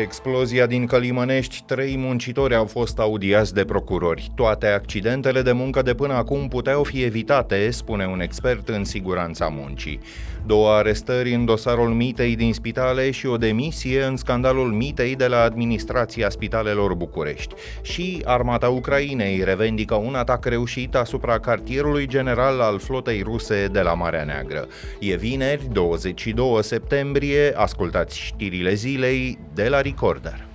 Explozia din Călimănești, trei muncitori au fost audiați de procurori. Toate accidentele de muncă de până acum puteau fi evitate, spune un expert în siguranța muncii. Două arestări în dosarul mitei din spitale și o demisie în scandalul mitei de la administrația spitalelor București. Și armata Ucrainei revendică un atac reușit asupra cartierului general al flotei ruse de la Marea Neagră. E vineri, 22 septembrie, ascultați știrile zilei de la Recorder.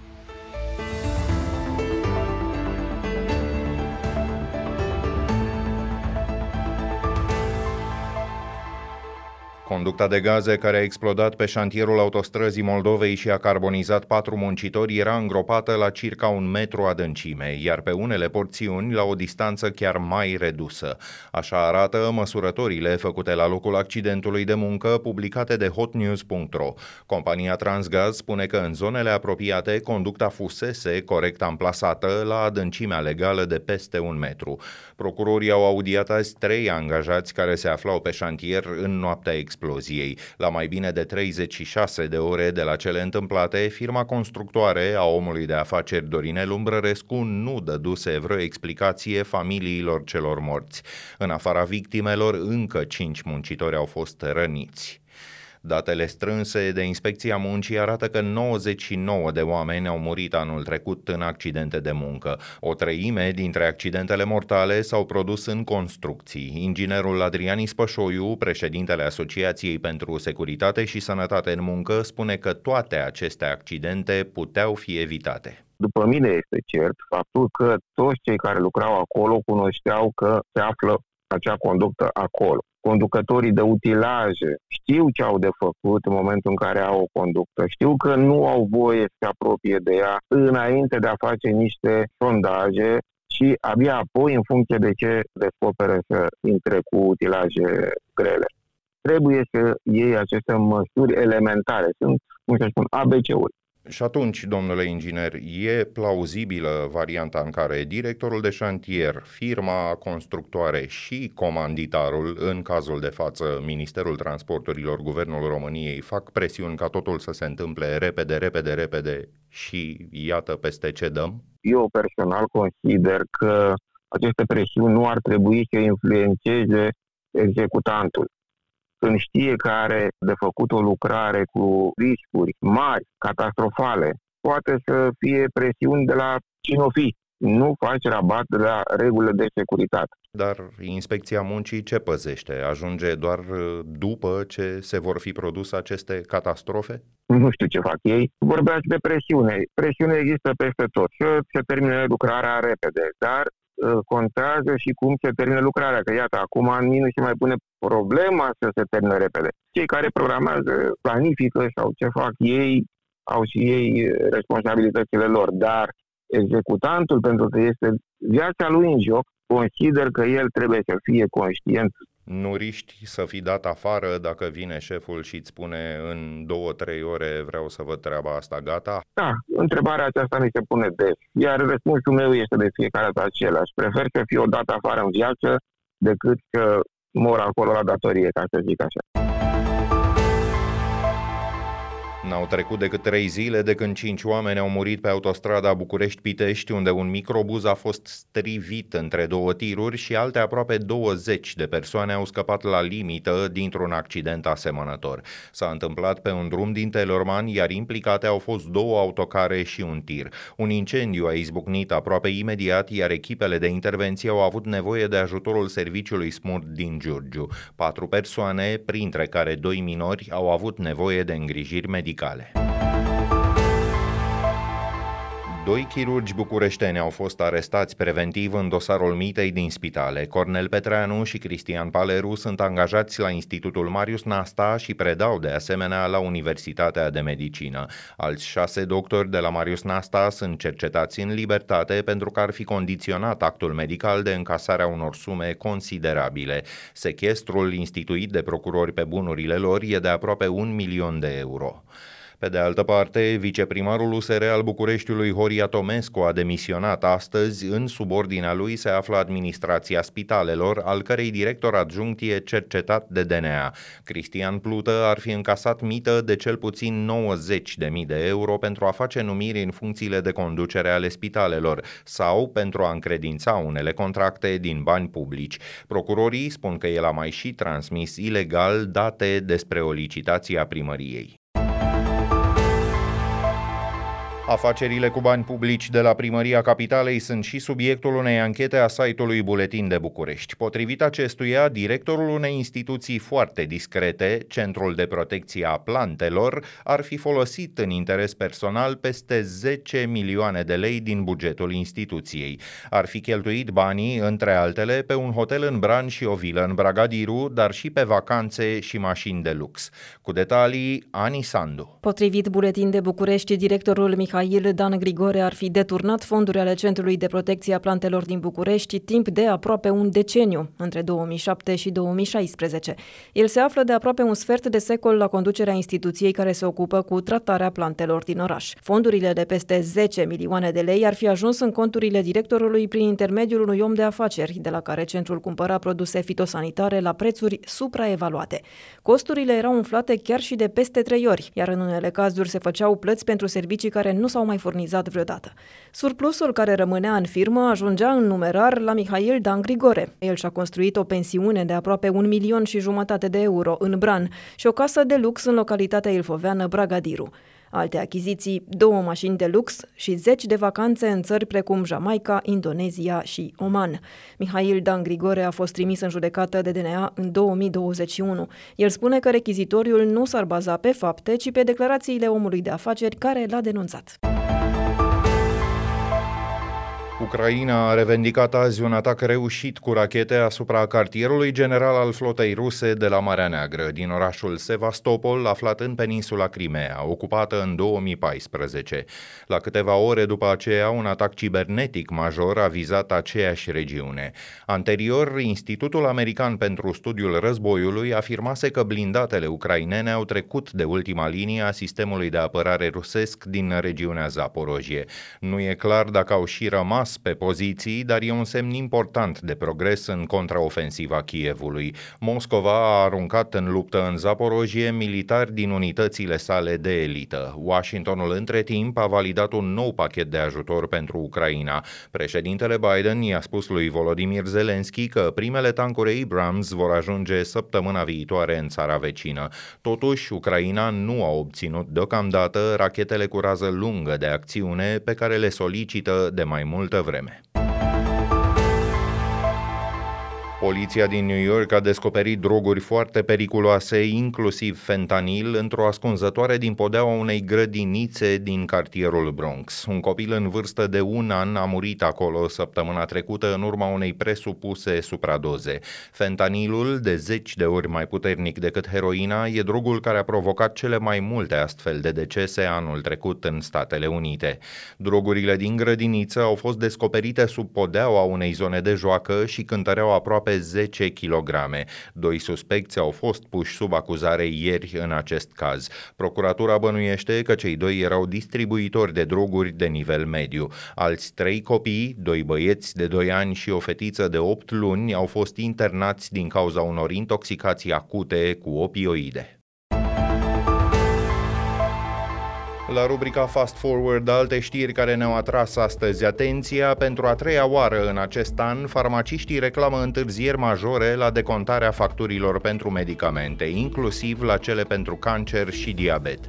Conducta de gaze care a explodat pe șantierul autostrăzii Moldovei și a carbonizat patru muncitori era îngropată la circa un metru adâncime, iar pe unele porțiuni la o distanță chiar mai redusă. Așa arată măsurătorile făcute la locul accidentului de muncă publicate de hotnews.ro. Compania Transgaz spune că în zonele apropiate conducta fusese corect amplasată la adâncimea legală de peste un metru. Procurorii au audiat azi trei angajați care se aflau pe șantier în noaptea exploziei exploziei. La mai bine de 36 de ore de la cele întâmplate, firma constructoare a omului de afaceri Dorinel Umbrărescu nu dăduse vreo explicație familiilor celor morți. În afara victimelor, încă cinci muncitori au fost răniți. Datele strânse de Inspecția Muncii arată că 99 de oameni au murit anul trecut în accidente de muncă. O treime dintre accidentele mortale s-au produs în construcții. Inginerul Adrian Ispășoiu, președintele Asociației pentru Securitate și Sănătate în Muncă, spune că toate aceste accidente puteau fi evitate. După mine este cert faptul că toți cei care lucrau acolo cunoșteau că se află acea conductă acolo conducătorii de utilaje știu ce au de făcut în momentul în care au o conductă, știu că nu au voie să se apropie de ea înainte de a face niște sondaje și abia apoi, în funcție de ce descoperă să intre cu utilaje grele. Trebuie să iei aceste măsuri elementare. Sunt, cum să spun, ABC-uri. Și atunci, domnule inginer, e plauzibilă varianta în care directorul de șantier, firma constructoare și comanditarul, în cazul de față Ministerul Transporturilor, Guvernul României, fac presiuni ca totul să se întâmple repede, repede, repede și iată peste ce dăm? Eu personal consider că aceste presiuni nu ar trebui să influențeze executantul când știe că are de făcut o lucrare cu riscuri mari, catastrofale, poate să fie presiuni de la cine o fi. Nu faci rabat de la regulile de securitate. Dar inspecția muncii ce păzește? Ajunge doar uh, după ce se vor fi produs aceste catastrofe? Nu știu ce fac ei. Vorbeați de presiune. Presiune există peste tot. Să se termine lucrarea repede, dar Uh, contează și cum se termină lucrarea. Că iată, acum nu se mai pune problema să se termine repede. Cei care programează, planifică sau ce fac ei, au și ei responsabilitățile lor, dar executantul, pentru că este viața lui în joc, consider că el trebuie să fie conștient nu riști să fii dat afară dacă vine șeful și îți spune în două, trei ore vreau să văd treaba asta, gata? Da, întrebarea aceasta mi se pune des. Iar răspunsul meu este de fiecare dată același. Prefer să fiu dat afară în viață decât să mor acolo la datorie, ca să zic așa. N-au trecut decât trei zile de când cinci oameni au murit pe autostrada București-Pitești, unde un microbuz a fost strivit între două tiruri și alte aproape 20 de persoane au scăpat la limită dintr-un accident asemănător. S-a întâmplat pe un drum din Telorman, iar implicate au fost două autocare și un tir. Un incendiu a izbucnit aproape imediat, iar echipele de intervenție au avut nevoie de ajutorul serviciului SMUR din Giurgiu. Patru persoane, printre care doi minori, au avut nevoie de îngrijiri medicale medicale. Doi chirurgi bucureșteni au fost arestați preventiv în dosarul mitei din spitale. Cornel Petreanu și Cristian Paleru sunt angajați la Institutul Marius Nasta și predau de asemenea la Universitatea de Medicină. Alți șase doctori de la Marius Nasta sunt cercetați în libertate pentru că ar fi condiționat actul medical de încasarea unor sume considerabile. Sechestrul instituit de procurori pe bunurile lor e de aproape un milion de euro. Pe de altă parte, viceprimarul USR al Bucureștiului Horia Tomescu a demisionat astăzi. În subordinea lui se află administrația spitalelor, al cărei director adjunct e cercetat de DNA. Cristian Plută ar fi încasat mită de cel puțin 90.000 de euro pentru a face numiri în funcțiile de conducere ale spitalelor sau pentru a încredința unele contracte din bani publici. Procurorii spun că el a mai și transmis ilegal date despre o licitație a primăriei. Afacerile cu bani publici de la Primăria Capitalei sunt și subiectul unei anchete a site-ului Buletin de București. Potrivit acestuia, directorul unei instituții foarte discrete, Centrul de Protecție a Plantelor, ar fi folosit în interes personal peste 10 milioane de lei din bugetul instituției. Ar fi cheltuit banii, între altele, pe un hotel în Bran și o vilă în Bragadiru, dar și pe vacanțe și mașini de lux. Cu detalii, Ani Sandu. Potrivit Buletin de București, directorul Mihail Mihail Dan Grigore ar fi deturnat fonduri ale Centrului de Protecție a Plantelor din București timp de aproape un deceniu, între 2007 și 2016. El se află de aproape un sfert de secol la conducerea instituției care se ocupă cu tratarea plantelor din oraș. Fondurile de peste 10 milioane de lei ar fi ajuns în conturile directorului prin intermediul unui om de afaceri, de la care centrul cumpăra produse fitosanitare la prețuri supraevaluate. Costurile erau umflate chiar și de peste trei ori, iar în unele cazuri se făceau plăți pentru servicii care nu s-au mai furnizat vreodată. Surplusul care rămânea în firmă ajungea în numerar la Mihail Dan Grigore. El și-a construit o pensiune de aproape un milion și jumătate de euro în Bran și o casă de lux în localitatea ilfoveană Bragadiru. Alte achiziții, două mașini de lux și zeci de vacanțe în țări precum Jamaica, Indonezia și Oman. Mihail Dan Grigore a fost trimis în judecată de DNA în 2021. El spune că rechizitoriul nu s-ar baza pe fapte, ci pe declarațiile omului de afaceri care l-a denunțat. Ucraina a revendicat azi un atac reușit cu rachete asupra cartierului general al flotei ruse de la Marea Neagră, din orașul Sevastopol, aflat în peninsula Crimea, ocupată în 2014. La câteva ore după aceea, un atac cibernetic major a vizat aceeași regiune. Anterior, Institutul American pentru Studiul Războiului afirmase că blindatele ucrainene au trecut de ultima linie a sistemului de apărare rusesc din regiunea Zaporojie. Nu e clar dacă au și rămas rămas pe poziții, dar e un semn important de progres în contraofensiva Kievului. Moscova a aruncat în luptă în Zaporojie militari din unitățile sale de elită. Washingtonul între timp a validat un nou pachet de ajutor pentru Ucraina. Președintele Biden i-a spus lui Volodymyr Zelensky că primele tancuri Abrams vor ajunge săptămâna viitoare în țara vecină. Totuși, Ucraina nu a obținut deocamdată rachetele cu rază lungă de acțiune pe care le solicită de mai multă multă vreme. Poliția din New York a descoperit droguri foarte periculoase, inclusiv fentanil, într-o ascunzătoare din podeaua unei grădinițe din cartierul Bronx. Un copil în vârstă de un an a murit acolo săptămâna trecută în urma unei presupuse supradoze. Fentanilul, de zeci de ori mai puternic decât heroina, e drogul care a provocat cele mai multe astfel de decese anul trecut în Statele Unite. Drogurile din grădiniță au fost descoperite sub podeaua unei zone de joacă și cântăreau aproape aproape 10 kg. Doi suspecți au fost puși sub acuzare ieri în acest caz. Procuratura bănuiește că cei doi erau distribuitori de droguri de nivel mediu. Alți trei copii, doi băieți de 2 ani și o fetiță de 8 luni, au fost internați din cauza unor intoxicații acute cu opioide. La rubrica Fast Forward, alte știri care ne-au atras astăzi atenția, pentru a treia oară în acest an, farmaciștii reclamă întârzieri majore la decontarea facturilor pentru medicamente, inclusiv la cele pentru cancer și diabet.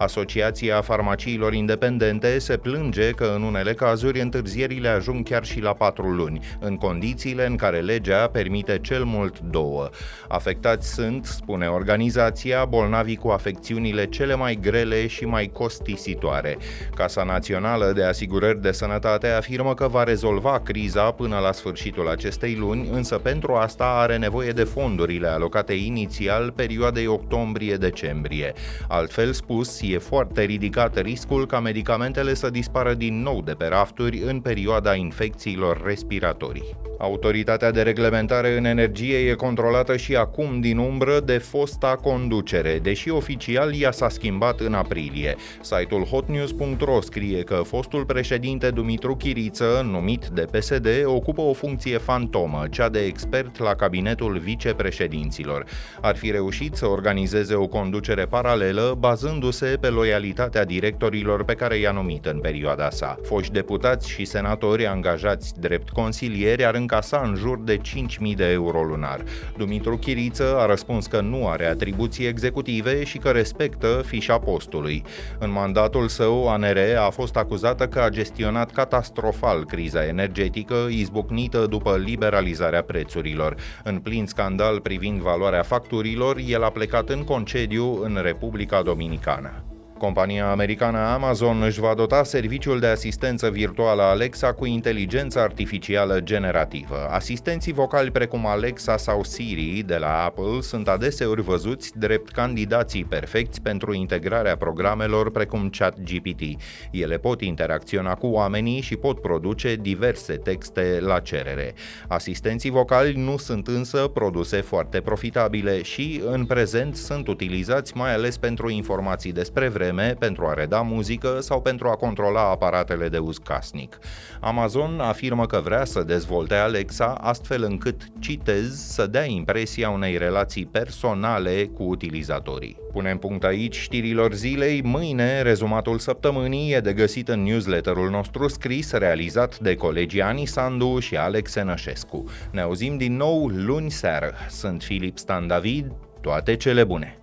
Asociația Farmaciilor Independente se plânge că în unele cazuri întârzierile ajung chiar și la patru luni, în condițiile în care legea permite cel mult două. Afectați sunt, spune organizația, bolnavii cu afecțiunile cele mai grele și mai costisitoare. Casa Națională de Asigurări de Sănătate afirmă că va rezolva criza până la sfârșitul acestei luni, însă pentru asta are nevoie de fondurile alocate inițial perioadei octombrie-decembrie. Altfel spus, e foarte ridicat riscul ca medicamentele să dispară din nou de pe rafturi în perioada infecțiilor respiratorii. Autoritatea de reglementare în energie e controlată și acum din umbră de fosta conducere, deși oficial ea s-a schimbat în aprilie. Site-ul hotnews.ro scrie că fostul președinte Dumitru Chiriță, numit de PSD, ocupă o funcție fantomă, cea de expert la cabinetul vicepreședinților. Ar fi reușit să organizeze o conducere paralelă, bazându-se pe loialitatea directorilor pe care i-a numit în perioada sa. Foști deputați și senatori angajați drept consilieri ar încasa în jur de 5.000 de euro lunar. Dumitru Chiriță a răspuns că nu are atribuții executive și că respectă fișa postului. În mandatul său, ANR a fost acuzată că a gestionat catastrofal criza energetică izbucnită după liberalizarea prețurilor. În plin scandal privind valoarea facturilor, el a plecat în concediu în Republica Dominicană. Compania americană Amazon își va dota serviciul de asistență virtuală Alexa cu inteligență artificială generativă. Asistenții vocali precum Alexa sau Siri de la Apple sunt adeseori văzuți drept candidații perfecți pentru integrarea programelor precum ChatGPT. Ele pot interacționa cu oamenii și pot produce diverse texte la cerere. Asistenții vocali nu sunt însă produse foarte profitabile și, în prezent, sunt utilizați mai ales pentru informații despre vreme vreme pentru a reda muzică sau pentru a controla aparatele de uz casnic. Amazon afirmă că vrea să dezvolte Alexa astfel încât, citez, să dea impresia unei relații personale cu utilizatorii. Punem punct aici știrilor zilei. Mâine, rezumatul săptămânii e de găsit în newsletterul nostru scris, realizat de colegii Ani Sandu și Alex Enășescu. Ne auzim din nou luni seară. Sunt Filip Stan David, toate cele bune!